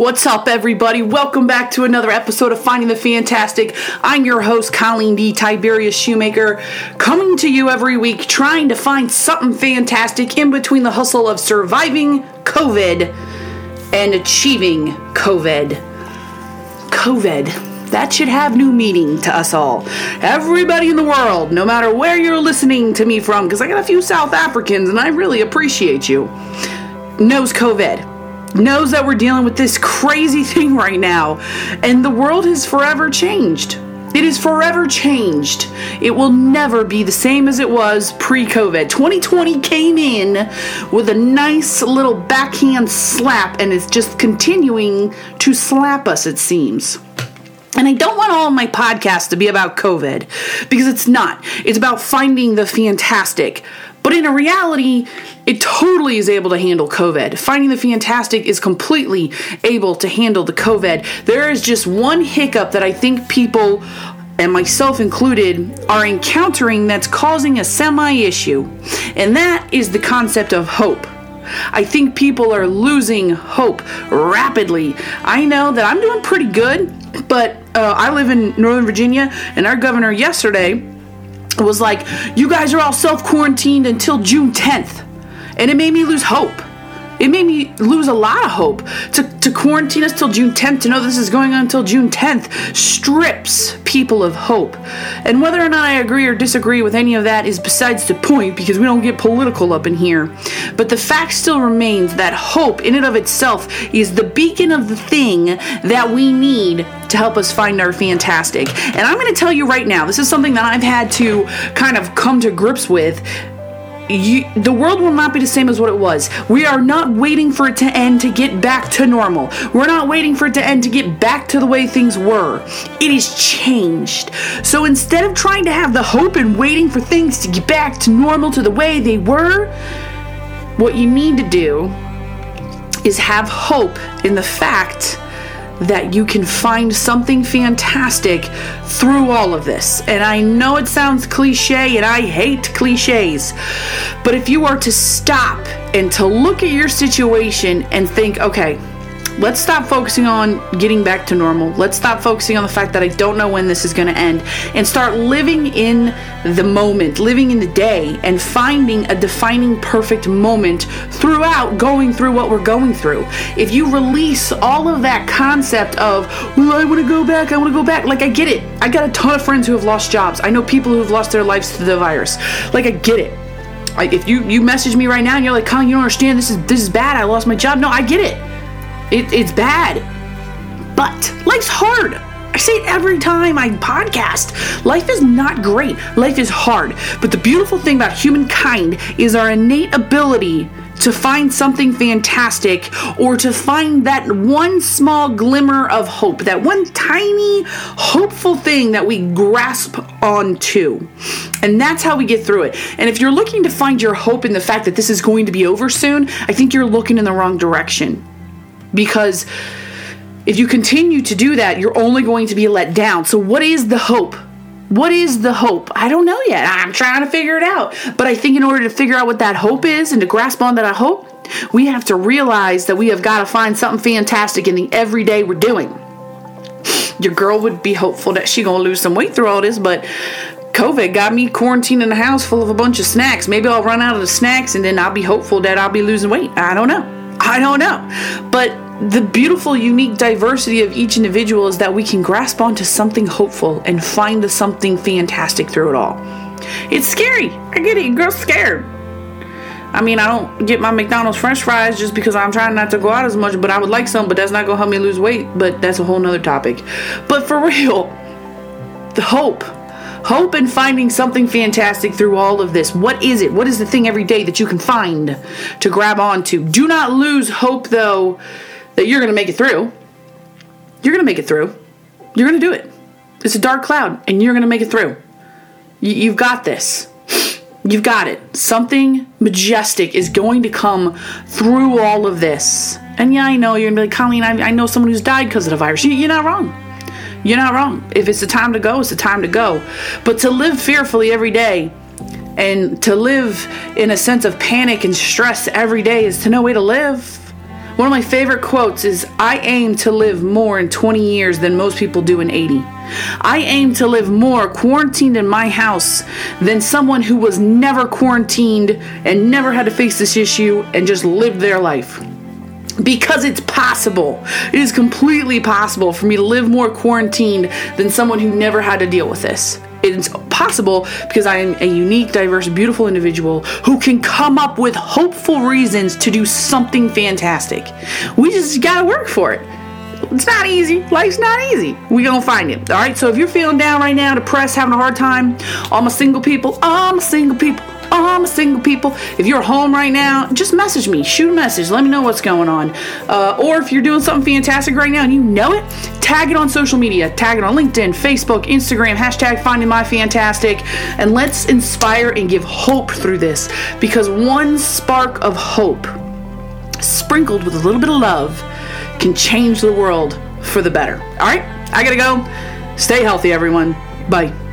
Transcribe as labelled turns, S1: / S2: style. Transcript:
S1: What's up, everybody? Welcome back to another episode of Finding the Fantastic. I'm your host, Colleen D. Tiberius Shoemaker, coming to you every week trying to find something fantastic in between the hustle of surviving COVID and achieving COVID. COVID. That should have new meaning to us all. Everybody in the world, no matter where you're listening to me from, because I got a few South Africans and I really appreciate you, knows COVID knows that we're dealing with this crazy thing right now, and the world has forever changed. It is forever changed. It will never be the same as it was pre COVID. 2020 came in with a nice little backhand slap and is just continuing to slap us, it seems. And I don't want all of my podcasts to be about COVID because it's not. It's about finding the fantastic. But in a reality, it totally is able to handle COVID. Finding the Fantastic is completely able to handle the COVID. There is just one hiccup that I think people, and myself included, are encountering that's causing a semi issue, and that is the concept of hope. I think people are losing hope rapidly. I know that I'm doing pretty good, but uh, I live in Northern Virginia, and our governor yesterday was like, You guys are all self quarantined until June 10th. And it made me lose hope. It made me lose a lot of hope. To, to quarantine us till June 10th, to know this is going on until June 10th, strips people of hope. And whether or not I agree or disagree with any of that is besides the point because we don't get political up in here. But the fact still remains that hope, in and of itself, is the beacon of the thing that we need to help us find our fantastic. And I'm going to tell you right now, this is something that I've had to kind of come to grips with you, the world will not be the same as what it was. We are not waiting for it to end to get back to normal. We're not waiting for it to end to get back to the way things were. It has changed. So instead of trying to have the hope and waiting for things to get back to normal to the way they were, what you need to do is have hope in the fact that you can find something fantastic through all of this. And I know it sounds cliche, and I hate cliches, but if you are to stop and to look at your situation and think, okay, let's stop focusing on getting back to normal. Let's stop focusing on the fact that I don't know when this is going to end and start living in the moment, living in the day, and finding a defining perfect moment throughout going through what we're going through. If you release all of that concept of, well, I want to go back, I want to go back, like I get it. I got a ton of friends who have lost jobs. I know people who have lost their lives to the virus. Like I get it. Like if you you message me right now and you're like, Colin, you don't understand. This is this is bad. I lost my job. No, I get it. It, it's bad. But life's hard. I say it every time I podcast. Life is not great. Life is hard. But the beautiful thing about humankind is our innate ability to find something fantastic or to find that one small glimmer of hope, that one tiny hopeful thing that we grasp onto. And that's how we get through it. And if you're looking to find your hope in the fact that this is going to be over soon, I think you're looking in the wrong direction because if you continue to do that, you're only going to be let down. So, what is the hope? What is the hope? I don't know yet. I'm trying to figure it out. But I think in order to figure out what that hope is and to grasp on that hope, we have to realize that we have got to find something fantastic in the everyday we're doing. Your girl would be hopeful that she gonna lose some weight through all this, but COVID got me quarantined in a house full of a bunch of snacks. Maybe I'll run out of the snacks and then I'll be hopeful that I'll be losing weight. I don't know. I don't know. But the beautiful, unique diversity of each individual is that we can grasp onto something hopeful and find the something fantastic through it all. It's scary. I get it. Girls scared. I mean, I don't get my McDonald's french fries just because I'm trying not to go out as much, but I would like some, but that's not going to help me lose weight. But that's a whole nother topic. But for real, the hope Hope in finding something fantastic through all of this. What is it? What is the thing every day that you can find to grab onto? Do not lose hope, though, that you're going to make it through. You're going to make it through. You're going to do it. It's a dark cloud, and you're going to make it through. you've got this. You've got it. Something majestic is going to come through all of this. And yeah, I know you're to be like, Colleen, I, I know someone who's died because of the virus. You, you're not wrong. You're not wrong. If it's the time to go, it's the time to go. But to live fearfully every day and to live in a sense of panic and stress every day is to no way to live. One of my favorite quotes is I aim to live more in 20 years than most people do in 80. I aim to live more quarantined in my house than someone who was never quarantined and never had to face this issue and just lived their life because it's possible. It is completely possible for me to live more quarantined than someone who never had to deal with this. It's possible because I am a unique, diverse, beautiful individual who can come up with hopeful reasons to do something fantastic. We just gotta work for it. It's not easy. Life's not easy. We gonna find it. All right. So if you're feeling down right now, depressed, having a hard time, all my single people, all my single people, all my single people. If you're home right now, just message me. Shoot a message. Let me know what's going on. Uh, or if you're doing something fantastic right now and you know it, tag it on social media. Tag it on LinkedIn, Facebook, Instagram. Hashtag Finding My Fantastic, and let's inspire and give hope through this because one spark of hope, sprinkled with a little bit of love can change the world for the better. All right, I gotta go. Stay healthy, everyone. Bye.